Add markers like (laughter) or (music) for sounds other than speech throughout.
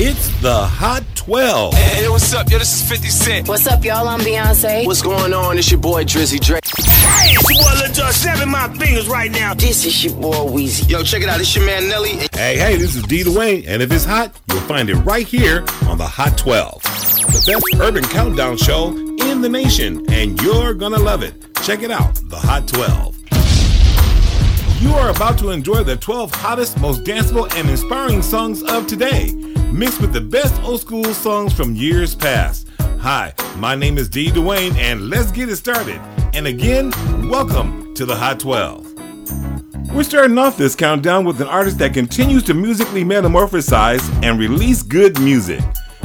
It's the Hot 12. Hey, hey, what's up? Yo, this is 50 Cent. What's up, y'all? I'm Beyonce. What's going on? It's your boy Drizzy Drake. Hey, it's your boy Lil Jon snapping my fingers right now. This is your boy Weezy. Yo, check it out. It's your man Nelly. Hey, hey, this is D Dwayne, and if it's hot, you'll find it right here on the Hot 12, the best urban countdown show in the nation, and you're gonna love it. Check it out, the Hot 12. You are about to enjoy the 12 hottest, most danceable, and inspiring songs of today mixed with the best old school songs from years past. Hi, my name is D. Dwayne, and let's get it started. And again, welcome to the Hot 12. We're starting off this countdown with an artist that continues to musically metamorphosize and release good music.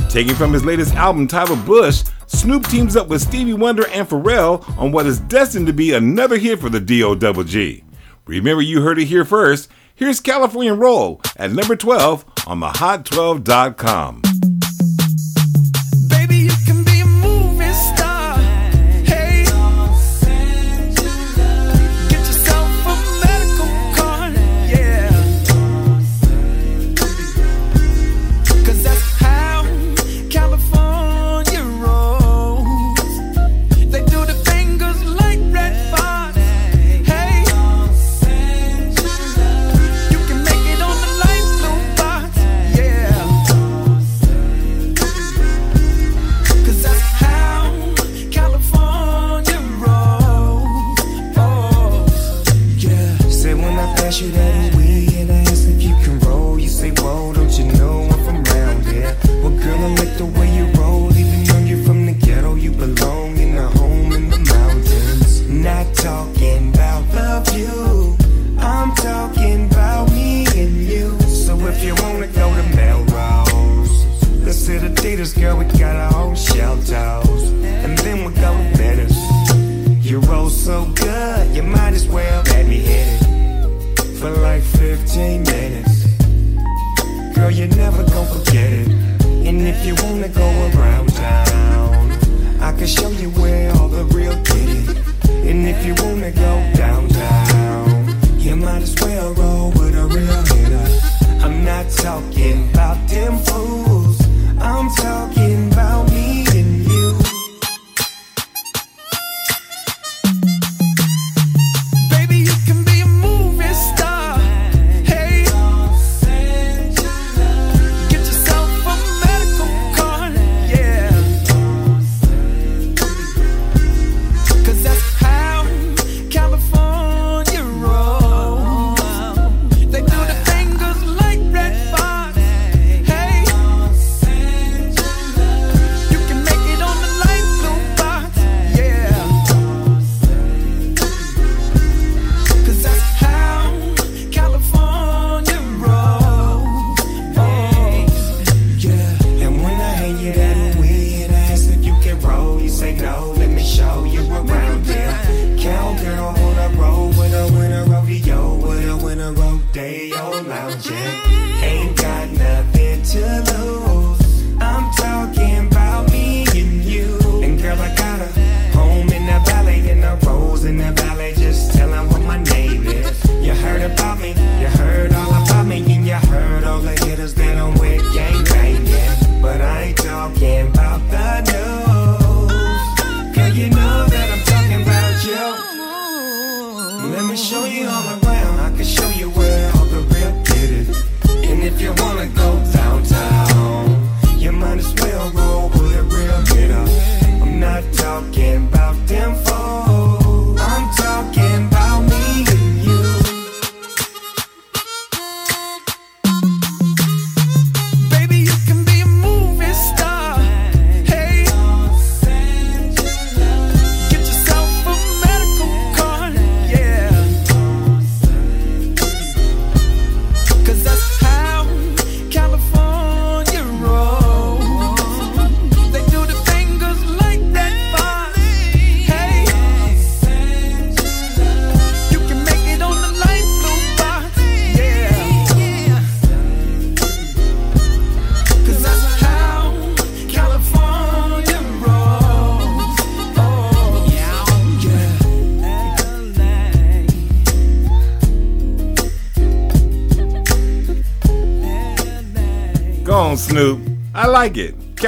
Taking from his latest album, Tyler Bush, Snoop teams up with Stevie Wonder and Pharrell on what is destined to be another hit for the D.O.G. Remember, you heard it here first. Here's California Roll at number 12 on the hot12.com.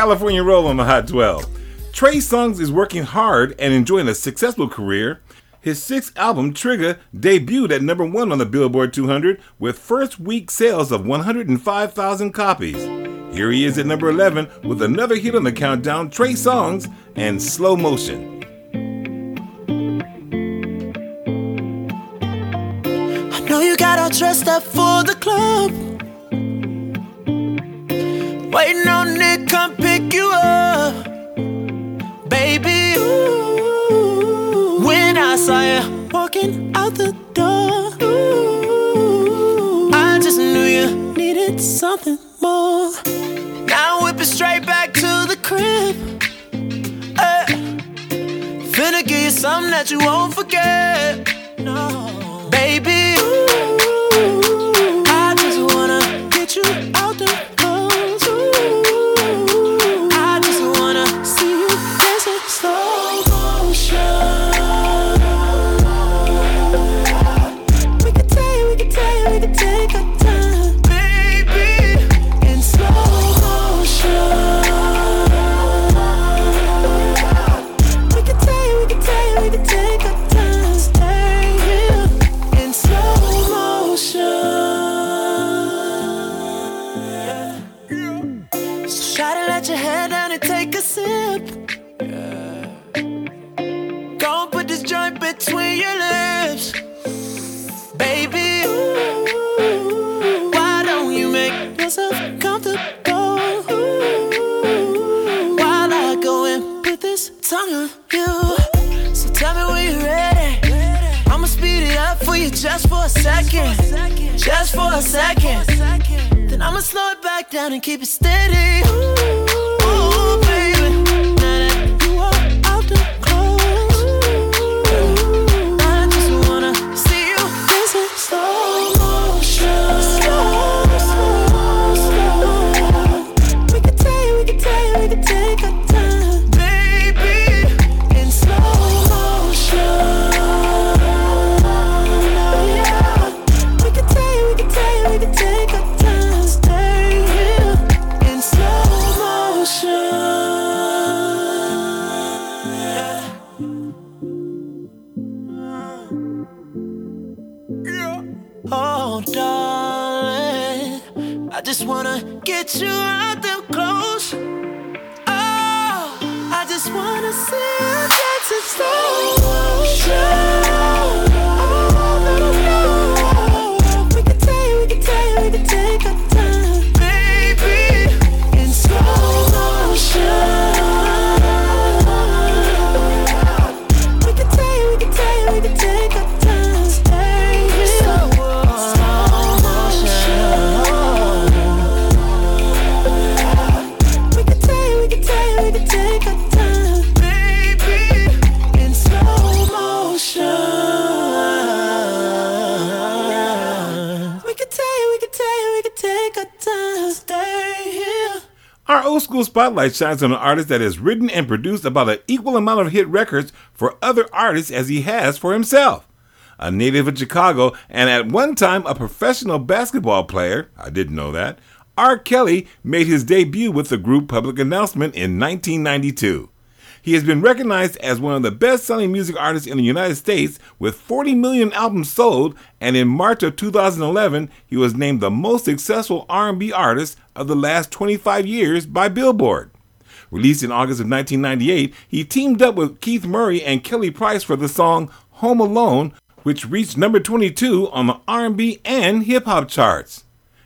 California Roll on the Hot 12. Trey Songz is working hard and enjoying a successful career. His sixth album, Trigger, debuted at number one on the Billboard 200 with first week sales of 105,000 copies. Here he is at number 11 with another hit on the countdown, Trey Songz and Slow Motion. I know you got all dressed up for the club. Waiting on Nick you up. Baby, ooh, when I saw you walking out the door, ooh, I just knew you needed something more. Now whip it straight back to the crib. Uh, finna give you something that you won't forget. Keep it spotlight shines on an artist that has written and produced about an equal amount of hit records for other artists as he has for himself. A native of Chicago and at one time a professional basketball player, I didn't know that, R. Kelly made his debut with the group Public Announcement in 1992. He has been recognized as one of the best-selling music artists in the United States with 40 million albums sold, and in March of 2011, he was named the most successful R&B artist of the last 25 years by Billboard. Released in August of 1998, he teamed up with Keith Murray and Kelly Price for the song Home Alone, which reached number 22 on the R&B and hip hop charts.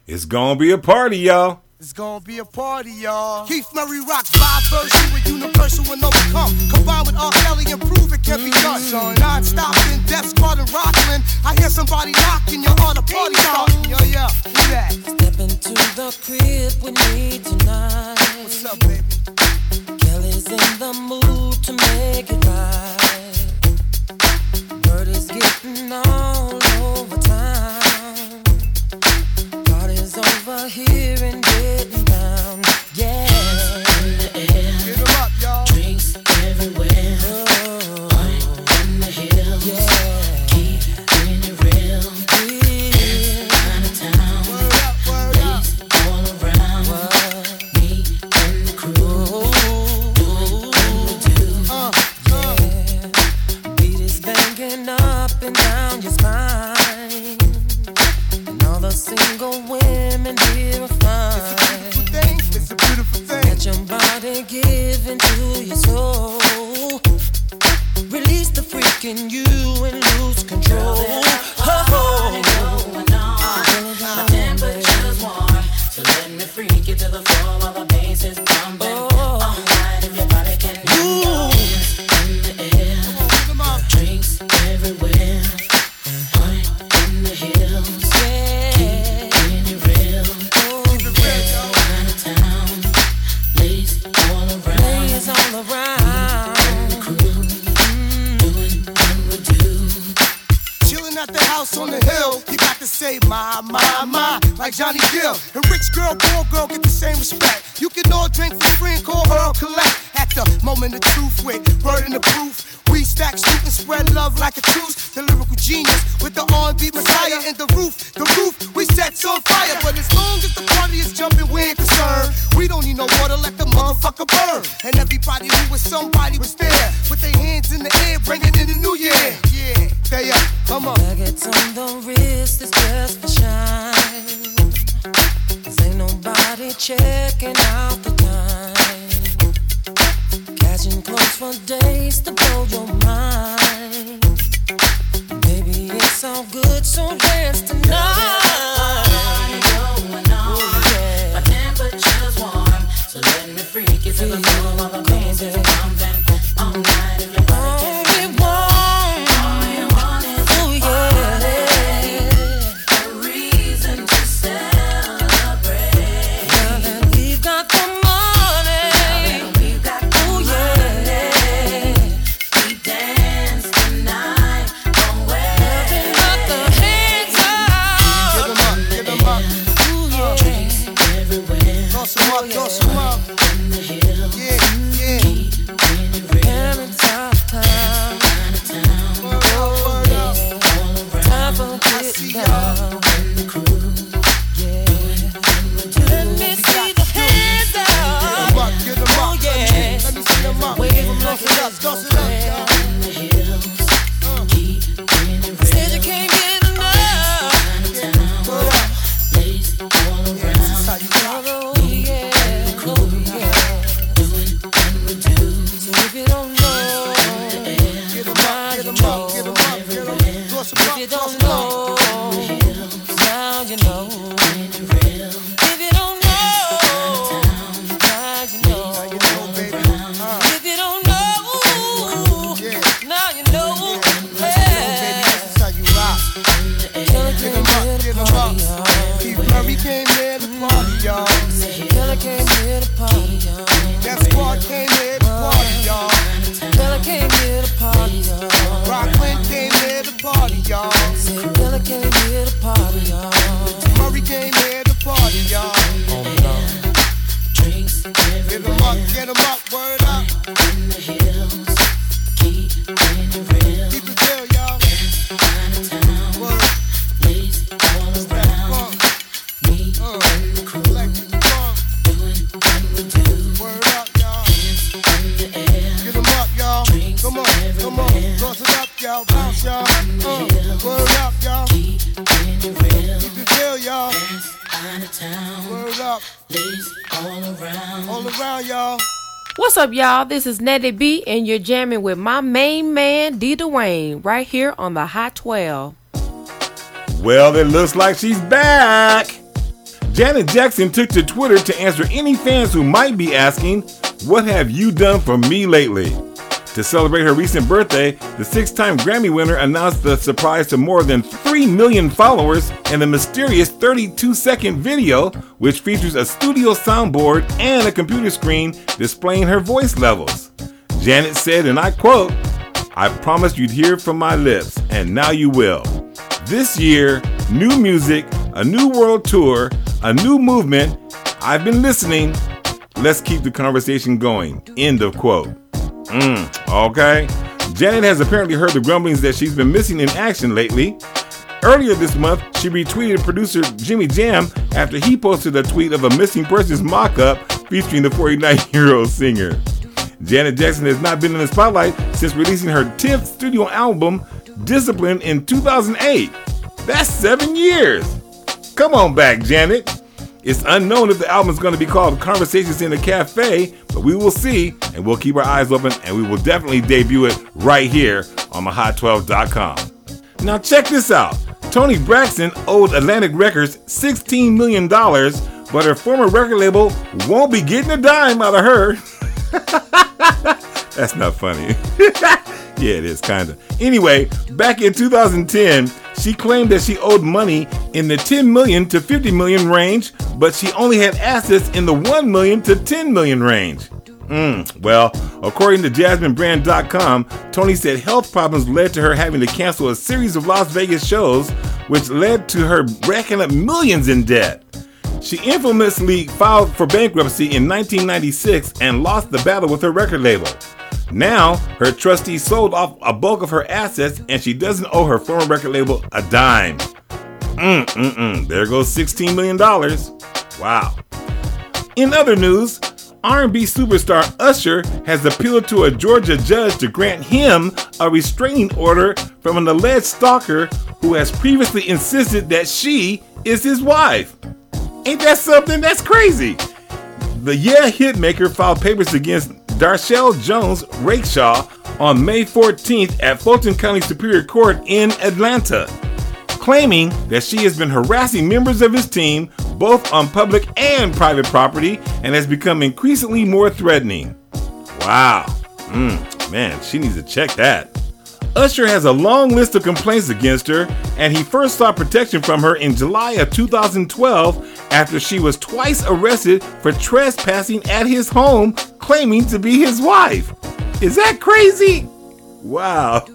It's gonna be a party, y'all. It's gonna be a party, y'all. Keith Murray rocks five versions with universal and overcome. Combined with R. Kelly and prove it can be done. Non-stop in Def Squad and Rockland. I hear somebody knocking, you're on a party starting. Yo, yo, who that? Step into the crib with me tonight. What's up, baby? Kelly's in the mood to make it right. Word is getting all over town over here in this town, Yeah. Hands in the air. Up, y'all. Drinks everywhere. Oh. Party in the hills. Yeah. Keep it real. Yeah. Out of town. Word up, word Ladies up. all around. Word. Me and the crew. Ooh. Doing what we do. Uh, uh. Yeah. Beat is banging up and down your spine. And all the single women it's a beautiful thing. Let your body give into your soul. Release the freak in you and lose control. Temperature's warm, so let me freak you to the floor while the bass is pumping. At the house on the hill, you got to say my, my, my, like Johnny Gill. And rich girl, poor girl get the same respect. You can all drink for free and call her collect. At the moment of truth with burden of proof. Stack, and spread love like a truce. The lyrical genius with the R&B messiah in the roof. The roof we set on fire. But as long as the party is jumping, we ain't concerned. We don't need no water, let the motherfucker burn. And everybody who was somebody was there with their hands in the air, bringing in the new year. Yeah, stay up, come on. Nuggets on the wrist is just for shine. Cause ain't nobody checking out the. Catching close for days to blow your mind. Baby, it's all good, so dance tonight. This is Nettie B, and you're jamming with my main man, D. Dwayne, right here on the Hot 12. Well, it looks like she's back. Janet Jackson took to Twitter to answer any fans who might be asking, What have you done for me lately? To celebrate her recent birthday, the six time Grammy winner announced the surprise to more than 3 million followers in the mysterious 32 second video, which features a studio soundboard and a computer screen displaying her voice levels. Janet said, and I quote, I promised you'd hear from my lips, and now you will. This year, new music, a new world tour, a new movement. I've been listening. Let's keep the conversation going. End of quote. Mm, okay. Janet has apparently heard the grumblings that she's been missing in action lately. Earlier this month, she retweeted producer Jimmy Jam after he posted a tweet of a missing persons mock up featuring the 49 year old singer. Janet Jackson has not been in the spotlight since releasing her 10th studio album, Discipline, in 2008. That's seven years. Come on back, Janet. It's unknown if the album is going to be called Conversations in a Cafe, but we will see, and we'll keep our eyes open, and we will definitely debut it right here on thehot12.com. Now, check this out. Toni Braxton owed Atlantic Records $16 million, but her former record label won't be getting a dime out of her. (laughs) That's not funny. (laughs) yeah, it is, kind of. Anyway, back in 2010, she claimed that she owed money in the 10 million to 50 million range, but she only had assets in the 1 million to 10 million range. Mm, well, according to JasmineBrand.com, Toni said health problems led to her having to cancel a series of Las Vegas shows, which led to her racking up millions in debt. She infamously filed for bankruptcy in 1996 and lost the battle with her record label. Now, her trustee sold off a bulk of her assets and she doesn't owe her former record label a dime. Mm, mm, mm. There goes $16 million. Wow. In other news, R&B superstar Usher has appealed to a Georgia judge to grant him a restraining order from an alleged stalker who has previously insisted that she is his wife. Ain't that something? That's crazy. The Yeah hitmaker filed papers against Darshell Jones Rakeshaw on May 14th at Fulton County Superior Court in Atlanta, claiming that she has been harassing members of his team both on public and private property and has become increasingly more threatening. Wow. Mm, man, she needs to check that. Usher has a long list of complaints against her, and he first sought protection from her in July of 2012 after she was twice arrested for trespassing at his home, claiming to be his wife. Is that crazy? Wow.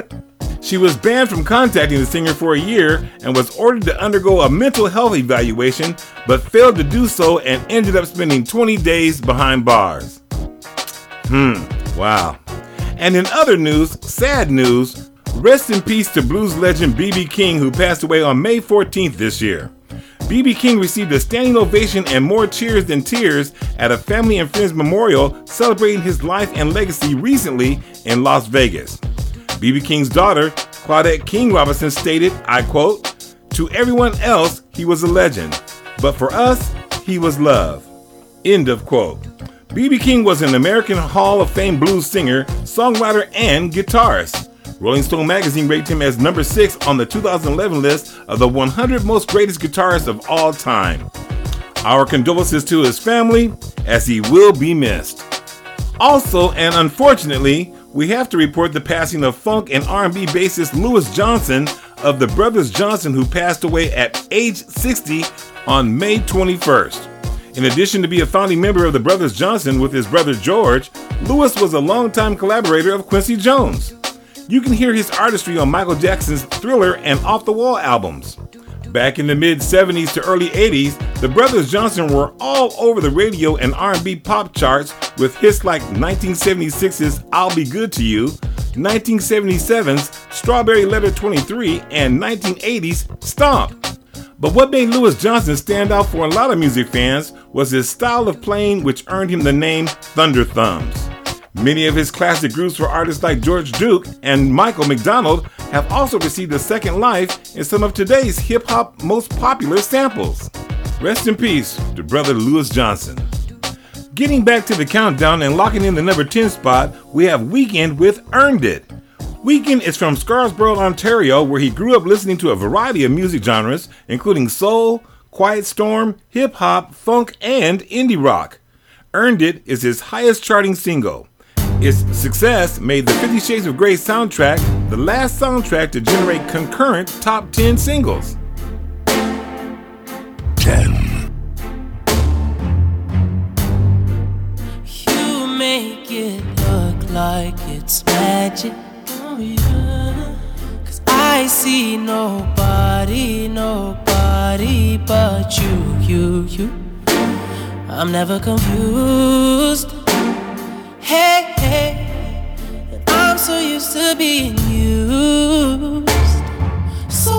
(laughs) she was banned from contacting the singer for a year and was ordered to undergo a mental health evaluation, but failed to do so and ended up spending 20 days behind bars. Hmm, wow. And in other news, sad news, rest in peace to blues legend B.B. King, who passed away on May 14th this year. B.B. King received a standing ovation and more cheers than tears at a family and friends memorial celebrating his life and legacy recently in Las Vegas. B.B. King's daughter, Claudette King Robinson, stated, I quote, To everyone else, he was a legend, but for us, he was love. End of quote. B.B. King was an American Hall of Fame blues singer, songwriter, and guitarist. Rolling Stone magazine rated him as number 6 on the 2011 list of the 100 most greatest guitarists of all time. Our condolences to his family, as he will be missed. Also, and unfortunately, we have to report the passing of funk and R&B bassist Louis Johnson of the Brothers Johnson who passed away at age 60 on May 21st. In addition to be a founding member of the Brothers Johnson with his brother George, Louis was a longtime collaborator of Quincy Jones. You can hear his artistry on Michael Jackson's Thriller and Off the Wall albums. Back in the mid 70s to early 80s, the Brothers Johnson were all over the radio and R&B pop charts with hits like 1976's I'll Be Good to You, 1977's Strawberry Letter 23, and 1980's Stomp. But what made Louis Johnson stand out for a lot of music fans was his style of playing, which earned him the name Thunder Thumbs. Many of his classic groups for artists like George Duke and Michael McDonald have also received a second life in some of today's hip hop most popular samples. Rest in peace to brother Louis Johnson. Getting back to the countdown and locking in the number 10 spot, we have Weeknd with Earned It. Weeknd is from Scarborough, Ontario, where he grew up listening to a variety of music genres, including soul, quiet storm, hip hop, funk, and indie rock. Earned It is his highest charting single. Its success made the Fifty Shades of Grey soundtrack the last soundtrack to generate concurrent top 10 singles. 10. You make it look like it's magic. I see nobody, nobody but you, you, you. I'm never confused. Hey, hey, I'm so used to being used. So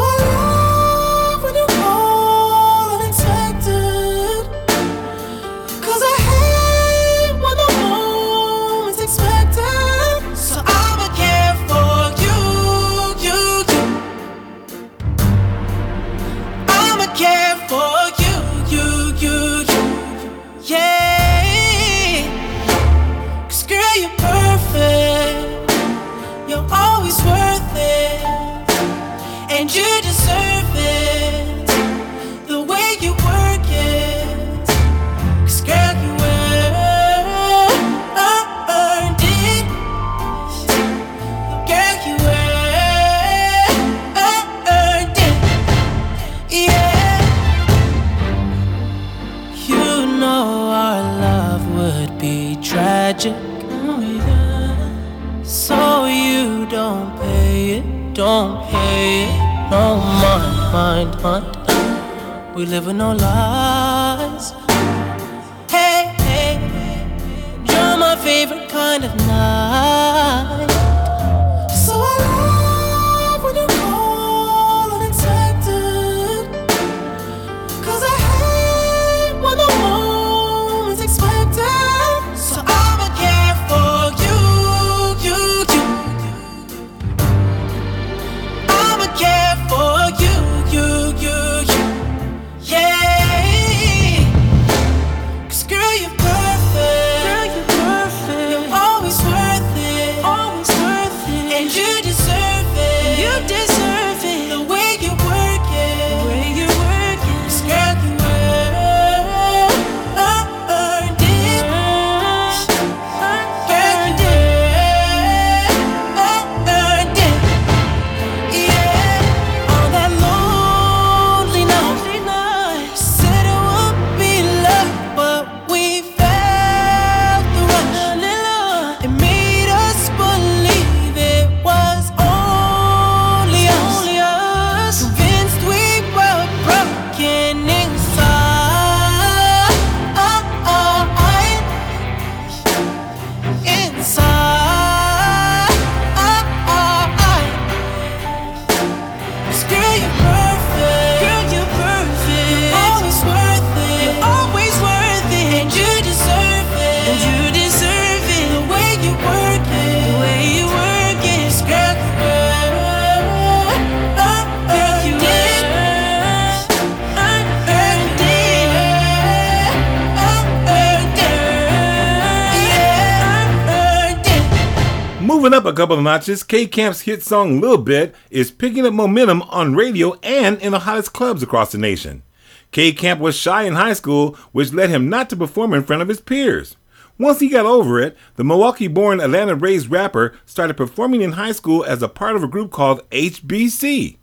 couple of notches, K Camp's hit song Lil Bit is picking up momentum on radio and in the hottest clubs across the nation. K Camp was shy in high school, which led him not to perform in front of his peers. Once he got over it, the Milwaukee born Atlanta raised rapper started performing in high school as a part of a group called HBC.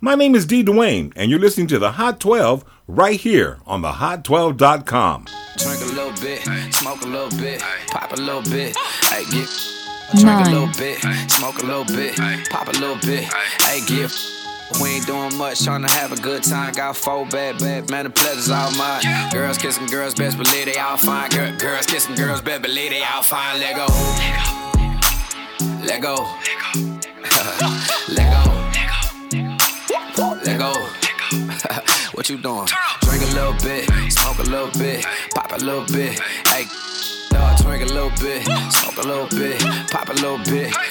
My name is D. Dwayne, and you're listening to the Hot 12 right here on the Hot12.com. Drink a little bit, smoke a little bit, pop a little bit. Hey, get. Drink a little bit, smoke a little bit, pop a little bit. Hey, give. We ain't doing much, trying to have a good time. Got four bad, bad, man, the pleasure's all mine. Girls kissing girls, best believe they all fine. Girl, girls kissing girls, best believe they all fine. Let go. Let go. Let go. Let go. (laughs) what you doing? Drink a little bit, smoke a little bit, pop a little bit. Hey, dog, drink a little bit, smoke a little bit, pop a little bit. (laughs)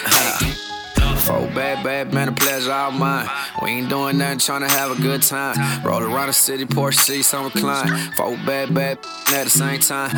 Four bad, bad, man, a pleasure all mine. We ain't doing nothing, trying to have a good time. Roll around the city, Porsche seats on recline. Four bad, bad at the same time.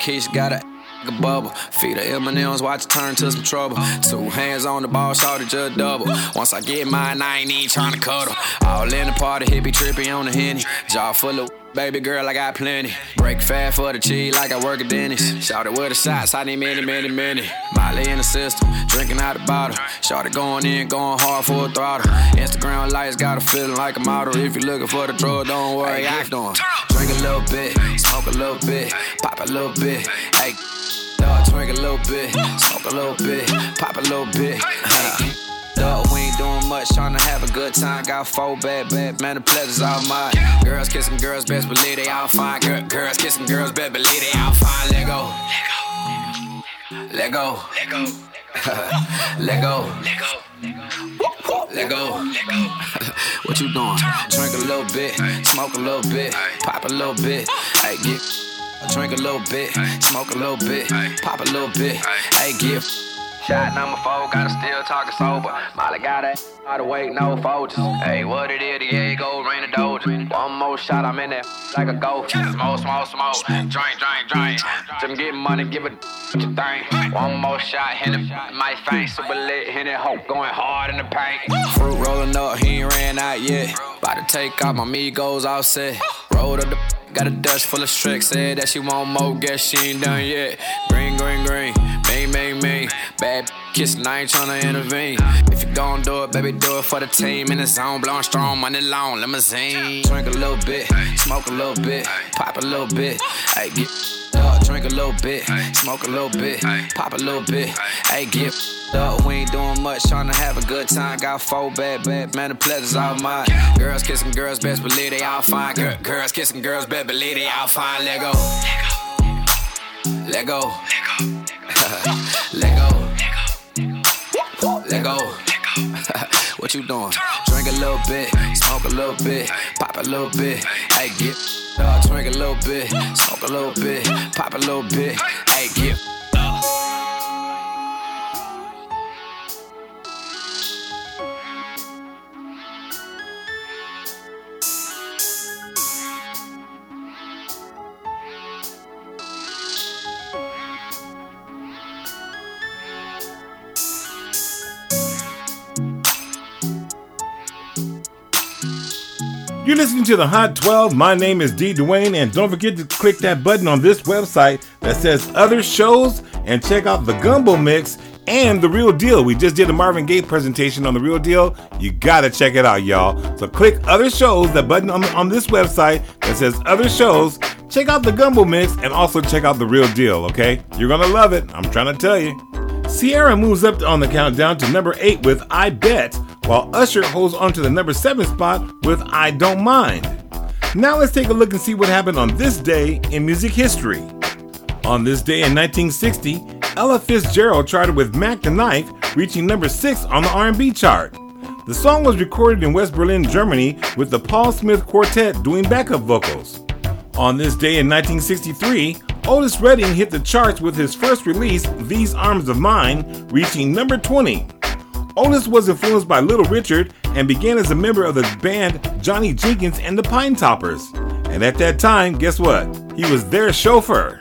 Keisha got a (laughs) a bubble. Feed her M&M's, watch it turn to some trouble. Two hands on the ball, shot it just double. Once I get mine, I ain't even tryna cuddle. All in the party, hippie trippy on the henny. Jaw full of baby girl, I got plenty. Break fast for the cheese like I work at Denny's. Shout it with the shots, I need many, many, many. Molly in the system, drinking out the bottle. Shout it going in, going hard for a throttle. Instagram lights got a feeling like a model. If you're looking for the drug, don't worry, I doing. Drink a little bit, smoke a little bit, pop a little bit. Hey, dog, drink a little bit, smoke a little bit, pop a little bit. Dog, we doing much, trying to have a good time. Got four bad, bad, man, the pleasure's all mine. Girls kissing girls, best believe they all fine. Girl, girls kissing girls, best believe they all fine. Let go. Let go. Let go. Let go. Let go. Let go. what you doing? Drink a little bit, smoke a little bit, pop a little bit. Hey, get. Drink a little bit, smoke a little bit, pop a little bit. Hey, give. Shot number four, gotta still talking sober. Molly got it, out of wait, no folgers. Hey, what it is, Diego, rain a doja. One more shot, I'm in there like a ghost. Smoke, smoke, smoke. Drink, drink, drink. Just get money, give it what you think. One more shot, hit it, my face. Super lit, hit it, hope, going hard in the paint. Fruit rolling up, he ain't ran out yet. About to take out my Migos offset. Rolled up the Got a Dutch full of tricks, said that she want more, guess she ain't done yet. Green, green, green. Bad kissing, I ain't tryna intervene. If you gon' do it, baby, do it for the team. In the zone, blowing strong, money long, limousine. Drink a little bit, smoke a little bit, pop a little bit. Hey, get, up, drink a little bit, smoke a little bit, pop a little bit. Hey, get up, we ain't doing much, trying to have a good time. Got four bad, bad, man, the pleasure's all mine. Girls kissing girls, best believe they all fine. Girl, girls kissing girls, best believe they all fine. Let go. Let go. Let go. Let (laughs) go. (laughs) what you doing? Drink a little bit, smoke a little bit, pop a little bit. Hey, get up, drink a little bit, smoke a little bit, pop a little bit. Hey, get You're listening to the Hot 12. My name is D. Dwayne, and don't forget to click that button on this website that says Other Shows and check out the Gumbo Mix and The Real Deal. We just did a Marvin Gaye presentation on The Real Deal. You gotta check it out, y'all. So click Other Shows, that button on, on this website that says Other Shows. Check out the Gumbo Mix and also check out The Real Deal, okay? You're gonna love it. I'm trying to tell you. Ciara moves up on the countdown to number 8 with I Bet, while Usher holds on to the number 7 spot with I Don't Mind. Now let's take a look and see what happened on this day in music history. On this day in 1960, Ella Fitzgerald charted with Mack the Knife, reaching number 6 on the R&B chart. The song was recorded in West Berlin, Germany, with the Paul Smith Quartet doing backup vocals. On this day in 1963, Otis Redding hit the charts with his first release, These Arms of Mine, reaching number 20. Otis was influenced by Little Richard and began as a member of the band Johnny Jenkins and the Pine Toppers. And at that time, guess what? He was their chauffeur.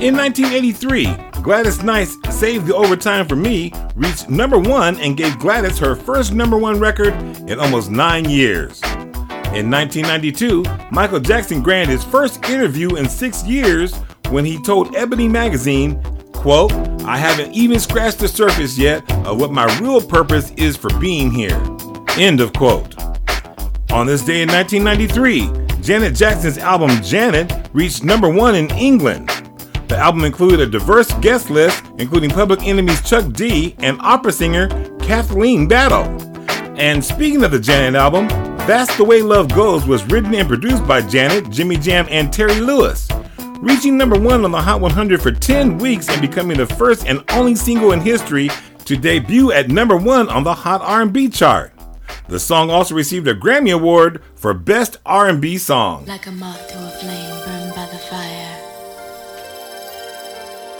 In 1983, Gladys Knight's Save the Overtime for Me reached number one and gave Gladys her first number one record in almost nine years. In 1992, Michael Jackson granted his first interview in six years when he told Ebony Magazine, quote, I haven't even scratched the surface yet of what my real purpose is for being here. End of quote. On this day in 1993, Janet Jackson's album Janet reached number one in England. The album included a diverse guest list, including Public Enemy's Chuck D and opera singer Kathleen Battle. And speaking of the Janet album, That's the Way Love Goes was written and produced by Janet, Jimmy Jam, and Terry Lewis, reaching number one on the Hot 100 for 10 weeks and becoming the first and only single in history to debut at number one on the Hot R&B chart. The song also received a Grammy Award for Best R&B Song. Like a moth to a flame burned by the fire.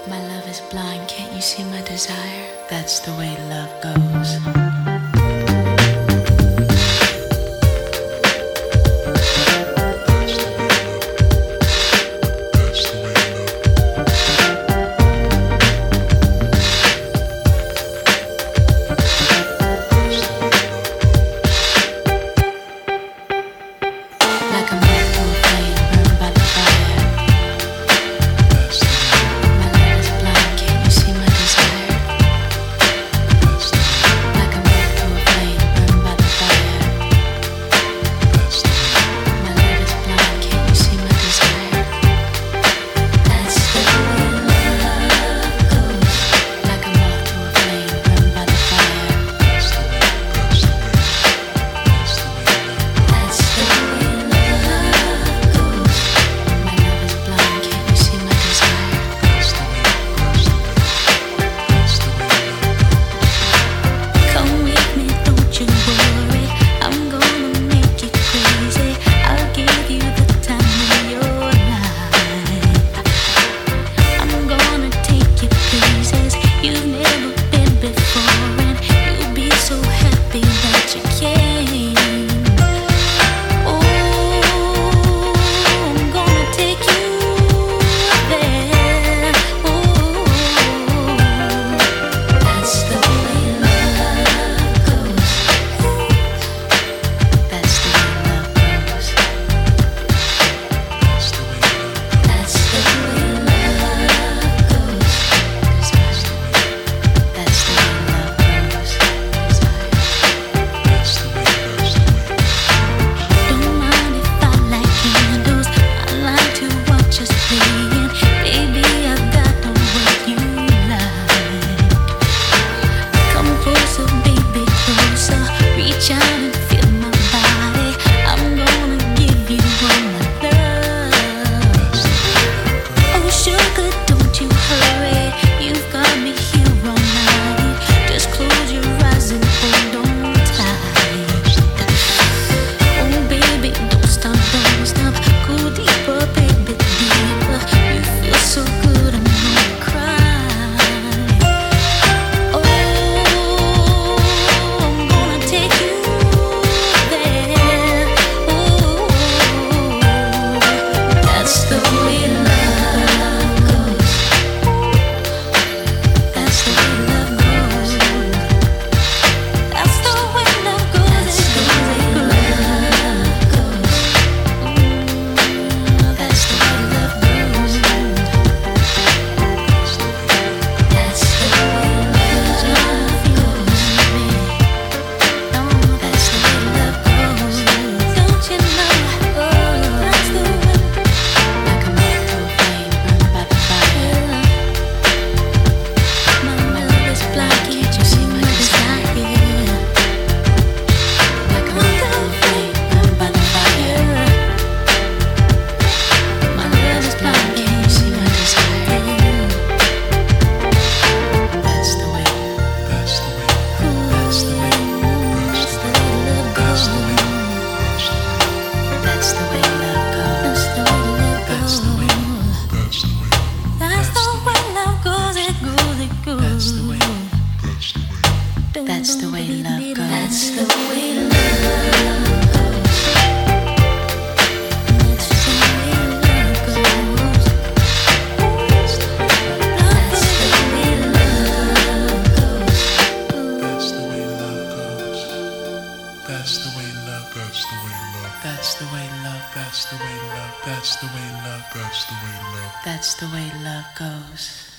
My love is blind, can't you see my desire? That's the way love goes.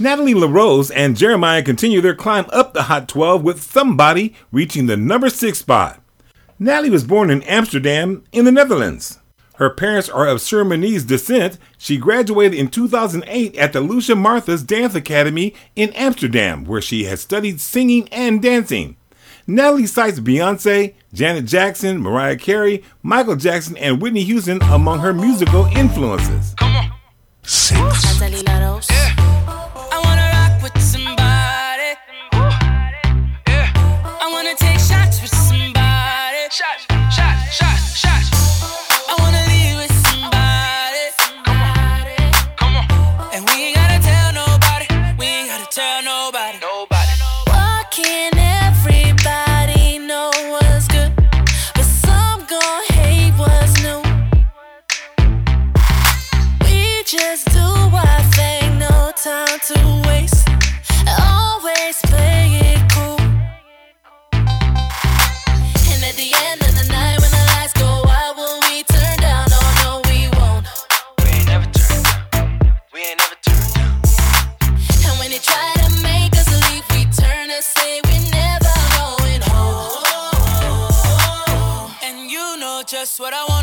Natalie LaRose and Jeremiah continue their climb up the Hot 12 with Somebody reaching the number 6 spot. Natalie was born in Amsterdam in the Netherlands. Her parents are of Surinamese descent. She graduated in 2008 at the Lucia Martha's Dance Academy in Amsterdam, where she has studied singing and dancing. Natalie cites Beyonce, Janet Jackson, Mariah Carey, Michael Jackson, and Whitney Houston among her musical influences. Natalie with somebody. What I wanna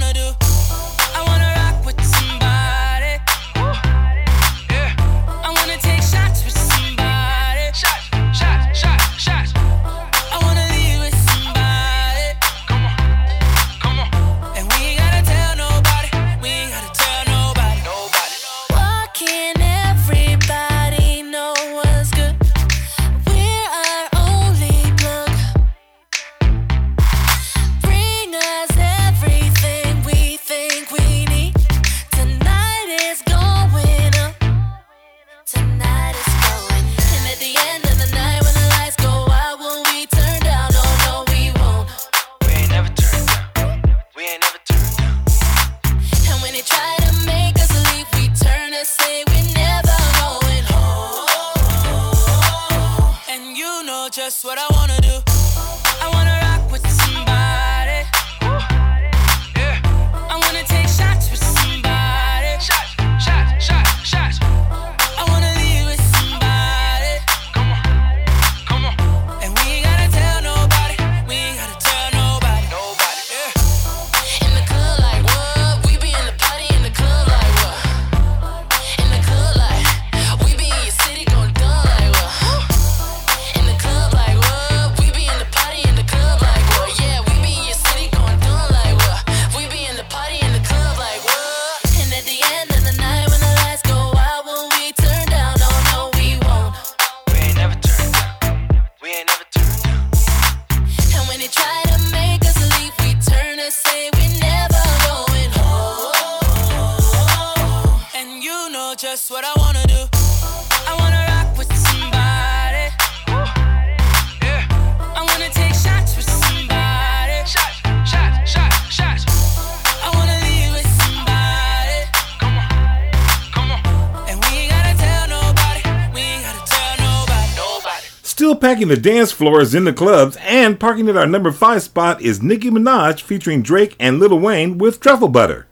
Still packing the dance floors in the clubs and parking at our number 5 spot is Nicki Minaj featuring Drake and Lil Wayne with Truffle Butter.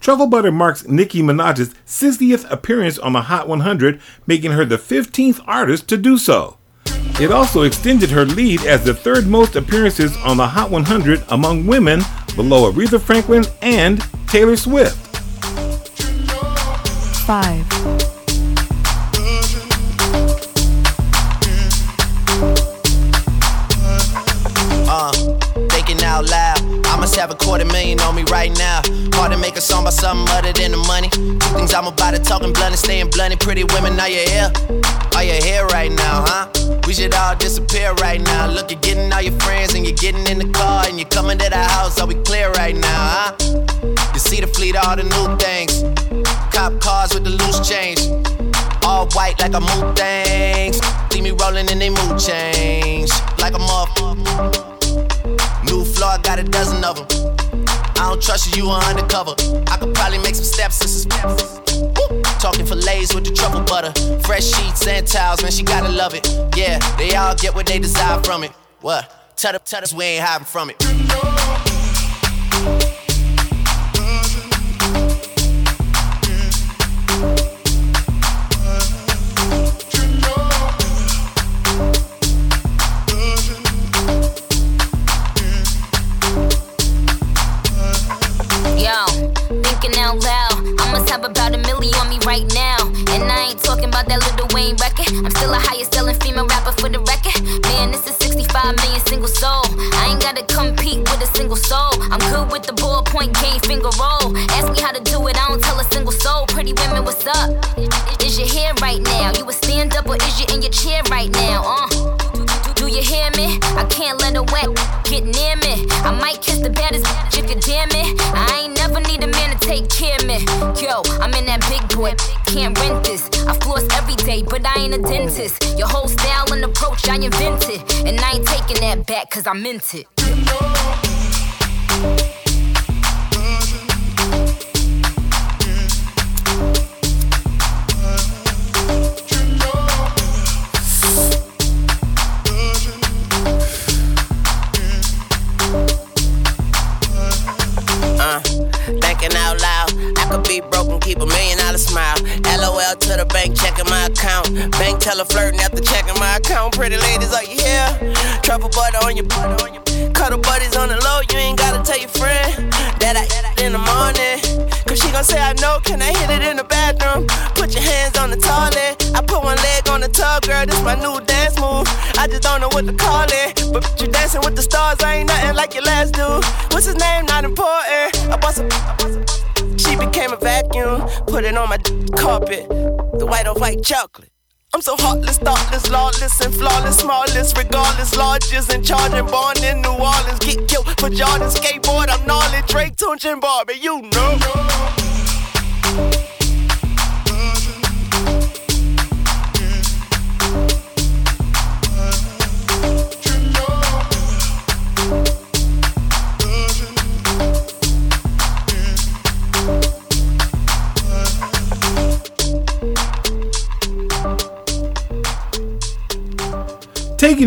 Truffle Butter marks Nicki Minaj's 60th appearance on the Hot 100, making her the 15th artist to do so. It also extended her lead as the third most appearances on the Hot 100 among women, below Aretha Franklin and Taylor Swift. 5. Out loud. I must have a quarter million on me right now. Hard to make a song about something other than the money. Two things I'm about to talking blunt and staying blunt. Pretty women, are you here? Are you here right now, huh? We should all disappear right now. Look, you're getting all your friends and you're getting in the car and you're coming to the house. Are we clear right now, huh? You see the fleet, all the new things. Cop cars with the loose change. All white like a mood things. See me rolling in they mood change. Like a motherfucker. New floor, I got a dozen of them. I don't trust you, you are undercover. I could probably make some steps and some! Talking fillets with the truffle butter. Fresh sheets and towels, man, she gotta love it. Yeah, they all get what they desire from it. What? Tell them, we ain't hiding from it. Right now. And I ain't talking about that little Wayne record. I'm still a highest selling female rapper for the record. Man, this is 65 million single soul. I ain't gotta compete with a single soul. I'm good with the ballpoint game, finger roll. Ask me how to do it, I don't tell a single soul. Pretty women, what's up? Is your hair right now? You a stand up or is you in your chair right now? Uh. Do you hear me? I can't let a wet get near me. I might kiss the baddest you damn it. I ain't Yo, I'm in that big boy, can't rent this. I floss every day, but I ain't a dentist. Your whole style and approach I invented. And I ain't taking that back cause I meant it. Uh, out loud. I could be broke and keep a million dollar smile. LOL to the bank, checking my account. Bank teller flirting after checking my account. Pretty ladies, are you here? Truffle butter on your butter on your Cuddle buddies on the low, you ain't gotta tell your friend that I eat in the morning. Cause she gon' say I know, can I hit it in the bathroom? Put your hands on the toilet. I put one leg on the tub, girl, this my new dance move. I just don't know what to call it. But you dancing with the stars, I ain't nothing like your last dude. What's his name? Not important. I bought some. She became a vacuum, put it on my carpet. The white on white chocolate. I'm so heartless, thoughtless, lawless, and flawless, smallest, regardless, largest, and charging, born in New Orleans. Get killed for Jordan, skateboard, I'm gnarly, Drake, Tunch, and Barbie, you know.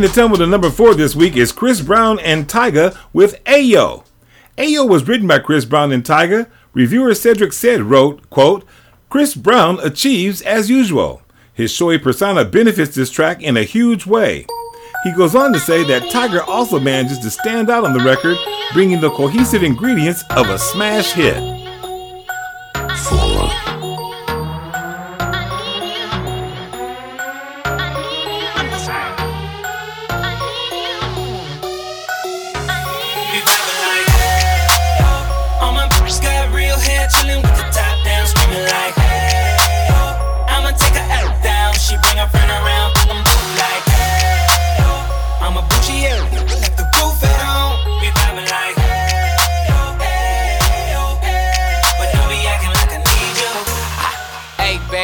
The tumble to number four this week is Chris Brown and Tyga with Ayo. Ayo was written by Chris Brown and Tyga. Reviewer Cedric said wrote, quote, Chris Brown achieves as usual. His showy persona benefits this track in a huge way. He goes on to say that Tiger also manages to stand out on the record, bringing the cohesive ingredients of a smash hit.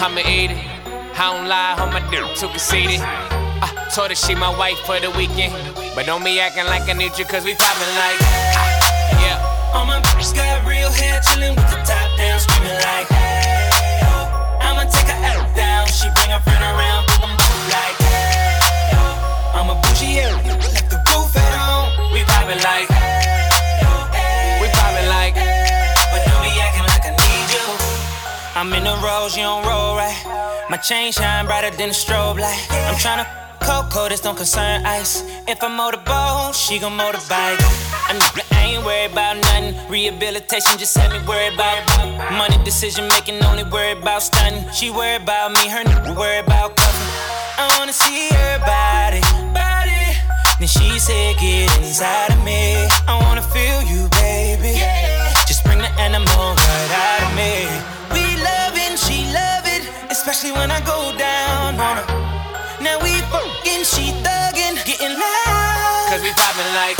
I'ma eat it. I don't lie, on my dick too conceited. I told her she my wife for the weekend. But don't be acting like I need you, cause we poppin' like. ah, Yeah. All my bitches got real hair, chillin' with the top down, screaming like, hey, oh. I'ma take her out down, she bring her friend around, I'm like, hey, oh. I'm a bougie, yeah, like the roof at home, we vibing like, I'm in the rose, you don't roll right. My chain shine brighter than a strobe light. I'm tryna cocoa, this don't concern ice. If I motorboat, she gon' motorbike. I, I ain't worried about nothing. Rehabilitation just had me worried about money decision making. Only worried about stunning. She worried about me, her nigga worried about cuffing. I wanna see her body, body. Then she said, Get inside of me. I wanna feel you, baby. Just bring the animal right out of me. Especially when I go down on her. Now we fucking, she thuggin', getting loud. Cause we poppin' like.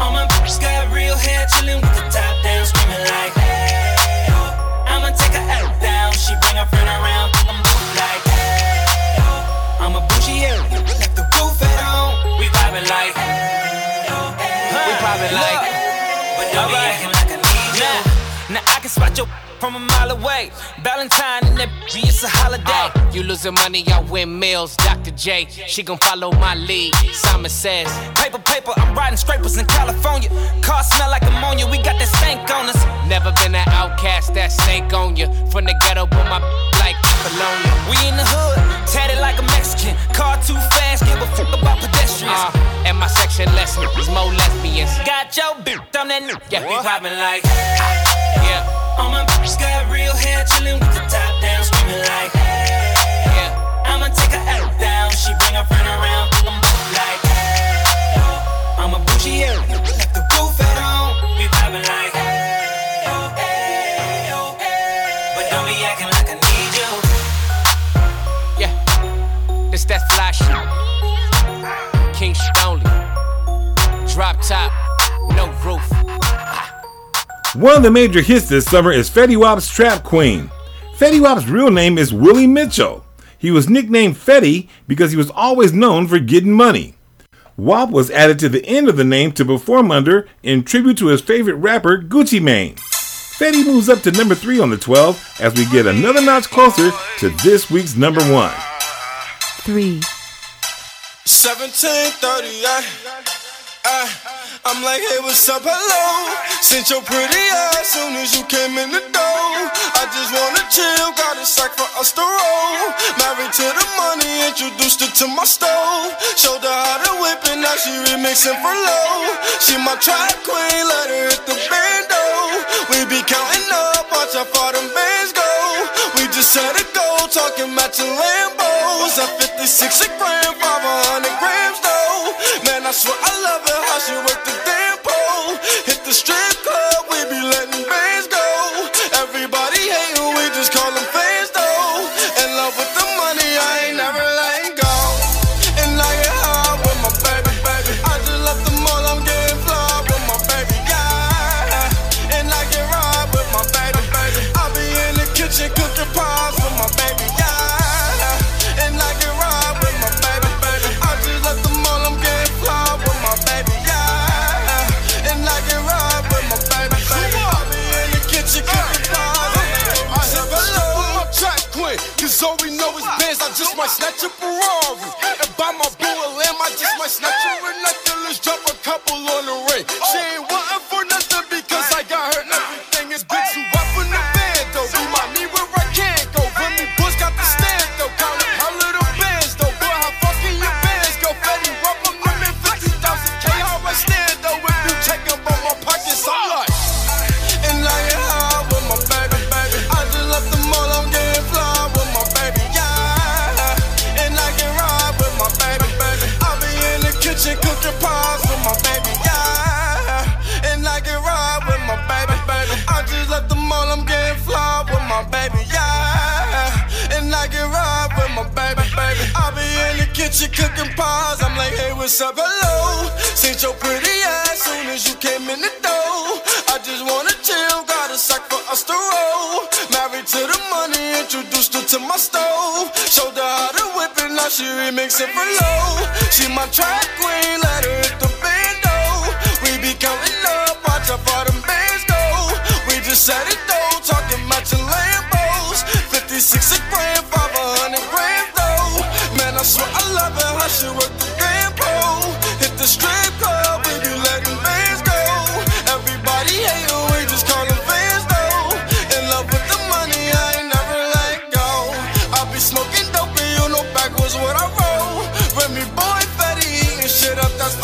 All my bitches got real hair, chillin' with the top down, screaming like, hey, oh. I'ma take her out down, she bring her friend around, spot your from a mile away. Valentine and that bitch, it's a holiday. Uh, you losing money, I win meals. Dr. J, she gon' follow my lead. Simon says, Paper, paper, I'm riding scrapers in California. Car smell like ammonia, we got that stank on us. Never been an outcast, that snake on you. From the ghetto, but my like Bologna. We in the hood, tatted like a Mexican. Car too fast, give a fuck about pedestrians. Uh, and my section less is more lesbians. Got your bitch on that new. Yeah, we poppin' like. Yeah. All my bitches got real hair, chillin' with the top down, screaming like. hey. Yeah. I'ma take her out down. She bring her friend around, I'm like. hey. I'm a bougie, yeah. Left the roof at home. We poppin' like. Oh, oh, but don't be acting like I need you. Yeah. It's that fly shit. King shit only. Drop top, no roof. One of the major hits this summer is Fetty Wap's Trap Queen. Fetty Wap's real name is Willie Mitchell. He was nicknamed Fetty because he was always known for getting money. Wap was added to the end of the name to perform under in tribute to his favorite rapper Gucci Mane. Fetty moves up to number 3 on the 12 as we get another notch closer to this week's number 1. 3. 1738. Uh, I'm like, hey, what's up, hello? Since your pretty ass soon as you came in the door. I just wanna chill, got a sack for us to roll. Married to the money, introduced her to my stove. Showed her how to whip it, now she remixing for low. She my trap queen, let her hit the bando. We be counting up, watch how far them bands go. Just set a go talking matching Lambos. At 56 a gram, 500 grams though. Man, I swear I love it how she work the damn pole. Hit the strip club, we be letting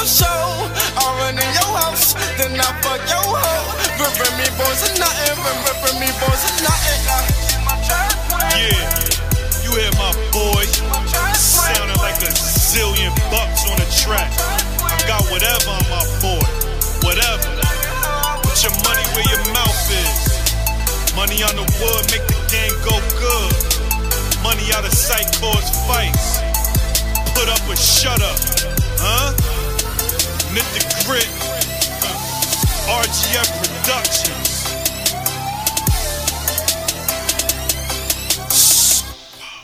for sure. I run in your house, then I fuck your hoe. Remy boys are nothing, Remy boys are nothing. Yeah, you hear my boy sounding like a zillion bucks on the track. I got whatever on my boy, whatever. Put your money where your mouth is. Money on the wood make the game go good. Money out of sight cause fights. Put up or shut up, huh? Knit the grit. Uh, RGF Productions.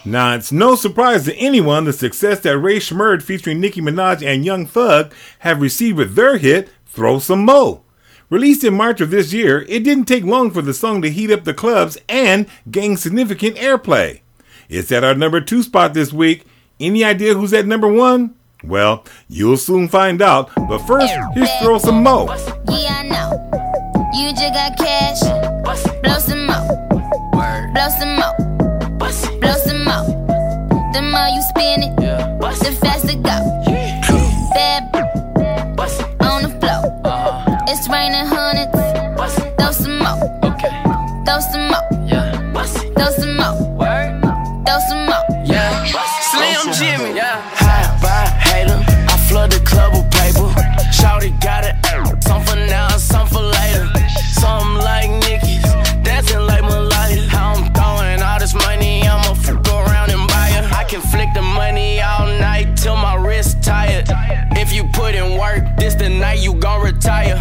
Now, it's no surprise to anyone the success that Ray Schmurd featuring Nicki Minaj and Young Thug have received with their hit, Throw Some Mo. Released in March of this year, it didn't take long for the song to heat up the clubs and gain significant airplay. It's at our number two spot this week. Any idea who's at number one? Well, you'll soon find out. But first, here's Throw Some Mo. Yeah, I know. You just got cash. Blow some more. Blow some more. Blow some more. The more you spend it, the faster go. Bad on the floor. It's raining hundreds. Throw some more. Throw some more. Throw some more. Throw some more. Yeah, Slim Jimmy. Yeah, high by flood the club with paper. Shawty got it. Some for now, some for later. Some like Nicki's, dancing like Malaya. How I'm throwing all this money, I'ma fuck around and buy it. I can flick the money all night till my wrist tired. If you put in work, this the night you gon' retire.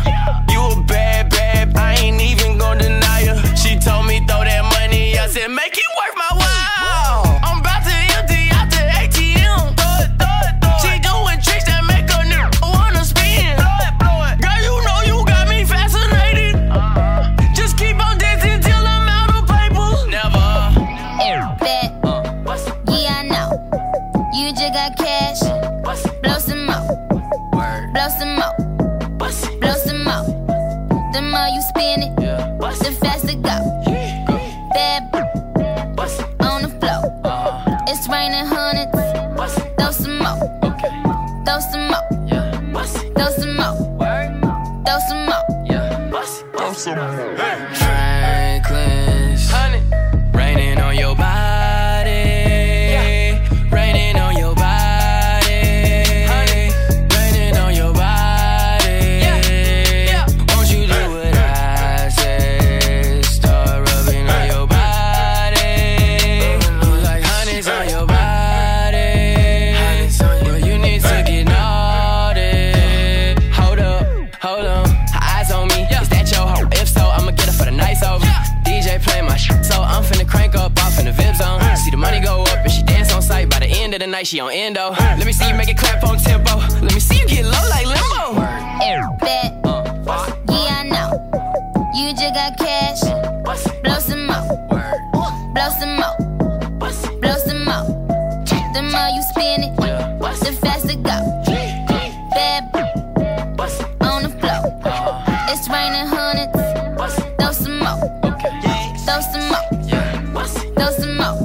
Some more.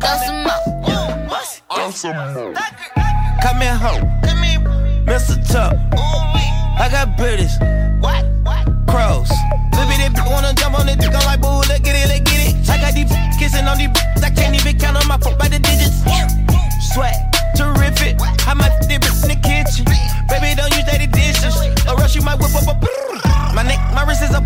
Throw some more. Throw some more. Come here, hoe. Mr. Tuck. I got British. What? Crows. Baby, bitch wanna jump on it, dick. I'm like, boo, let's get it, let's get it. I got these kissing on these I can't even count on my phone by the digits. Sweat, terrific. I might f- this in the kitchen. Baby, don't use dirty dishes. Or else you might whip up a. (laughs) My neck, my wrist is a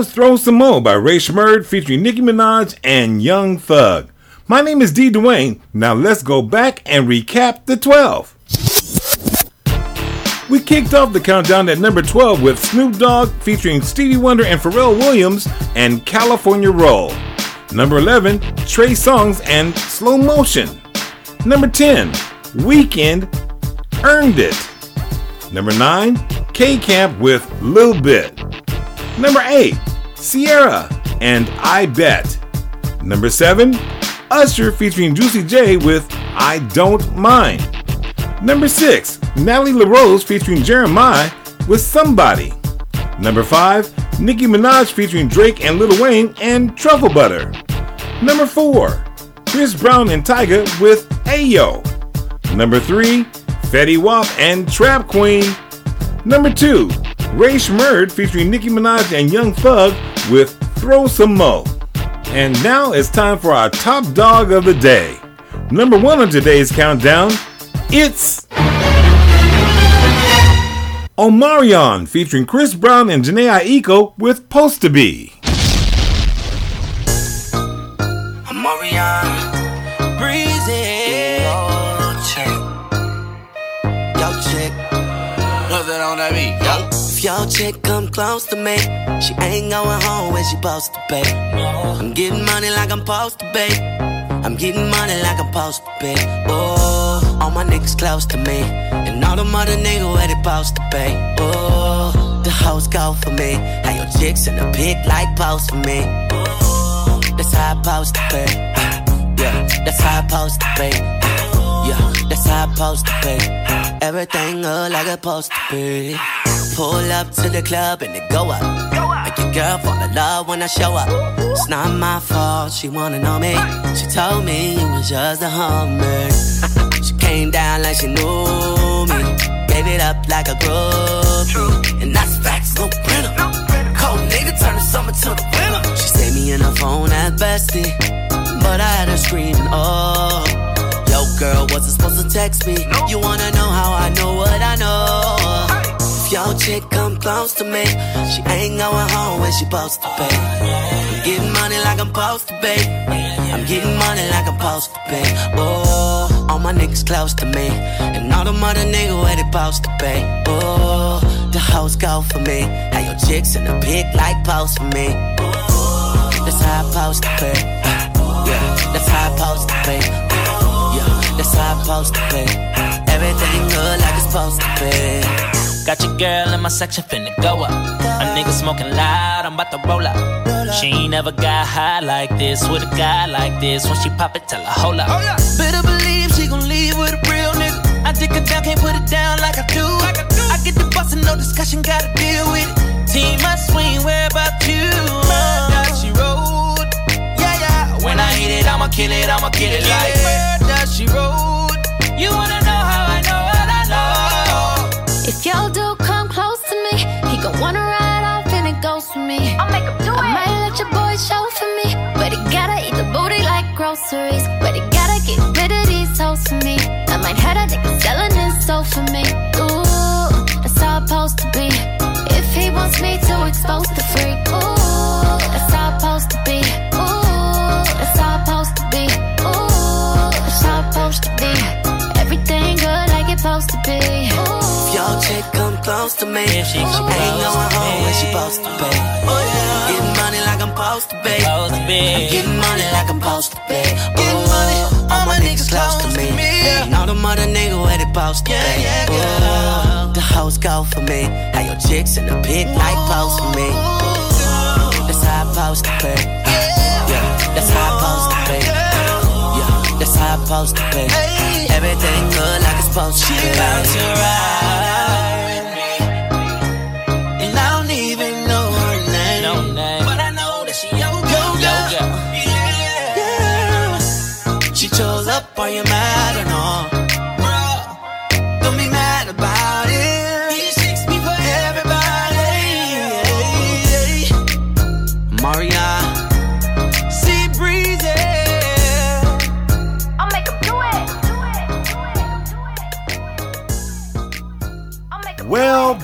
was Throw Some Mo by Ray Schmurd featuring Nicki Minaj and Young Thug. My name is D. Dwayne. Now let's go back and recap the 12. We kicked off the countdown at number 12 with Snoop Dogg featuring Stevie Wonder and Pharrell Williams and California Roll. Number 11, Trey Songs and Slow Motion. Number 10, Weekend Earned It. Number 9, K Camp with Lil Bit. Number 8, Sierra and I Bet. Number 7, Usher featuring Juicy J with I Don't Mind. Number 6, Natalie LaRose featuring Jeremiah with Somebody. Number 5, Nicki Minaj featuring Drake and Lil Wayne and Truffle Butter. Number 4, Chris Brown and Tyga with Ayo. Number 3, Fetty Wap and Trap Queen. Number 2, Ray Shmurd featuring Nicki Minaj and Young Thug with Throw Some Mo. And now it's time for our top dog of the day. Number 1 on today's countdown, it's Omarion featuring Chris Brown and Janae Aiko with Post to Be. Marion, breezy. Yo, chick. Yo, chick. What's that on that beat? Yo. Your chick come close to me, she ain't going home when she supposed to be. I'm getting money like I'm supposed to be. I'm getting money like I'm supposed to be. Oh, all my niggas close to me. And all the mother niggas where they supposed to be. Oh, the hoes go for me. How your chicks in the pit like post for me. Oh, that's how I supposed to be. Yeah, that's how I supposed to be. Yeah, that's how I supposed to be. Everything look like it's supposed to be. Pull up to the club and it go up. Make your girl fall in love when I show up. It's not my fault, she wanna know me. She told me it was just a hummer. (laughs) she came down like she knew me. Gave it up like a groupie. And that's facts, no printer. Cold nigga turn the summer to the winter. She saved me in her phone at bestie. But I had her screaming, oh. Girl, wasn't supposed to text me. You wanna know how I know what I know? If your chick come close to me, she ain't going home when she supposed to be. I'm getting money like I'm supposed to be. I'm getting money like I'm supposed to be. Oh, all my niggas close to me, and all the mother niggas where they supposed to be. Oh, the hoes go for me. How your chicks in the pic like post for me. That's how I supposed to be. Yeah, that's how I supposed to be. How I supposed to be. Everything good like it's supposed to be. Got your girl in my section finna go up. A nigga smoking loud, I'm about to roll up. She ain't never got high like this with a guy like this. When she pop it, tell her hold up. Oh, Better believe she gon' leave with a real nigga. I dick her down, can't put it down like I do. I get the bus and no discussion, gotta deal with it. Team I swing, where about you? When I hit it, I'ma kill it, I'ma kill it like murder, she rode. You wanna know how I know what I know? If y'all do come close to me, he gon' wanna ride off and it goes for me. I'll make him do I it. might let your boy show for me, but he gotta eat the booty like groceries. But he gotta get rid of these hoes for me. I might have a nigga selling his soul for me. Ooh, that's how I'm supposed to be. If he wants me to expose the freak, ooh, close to me, she, ain't going home when she supposed to be. Getting money like I'm supposed to be. I'm getting money like I'm supposed to be. Getting money, all my niggas close to me. And all the mother niggas where they supposed to be. Ooh, the hoes go for me. How your chicks in the pit like post for me. That's how I supposed to be. Yeah, that's how I supposed to be. Yeah, that's how I supposed to be. Everything good like it's supposed to be. About to ride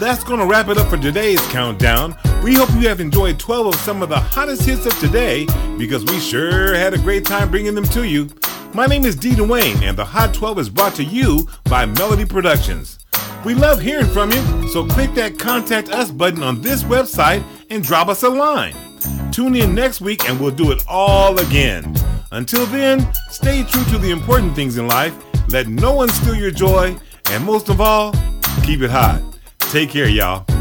that's going to wrap it up for today's countdown. We hope you have enjoyed 12 of some of the hottest hits of today because we sure had a great time bringing them to you. My name is D. Dwayne, and the Hot 12 is brought to you by Melody Productions. We love hearing from you, so click that Contact Us button on this website and drop us a line. Tune in next week and we'll do it all again. Until then, stay true to the important things in life, let no one steal your joy, and most of all, keep it hot. Take care, y'all.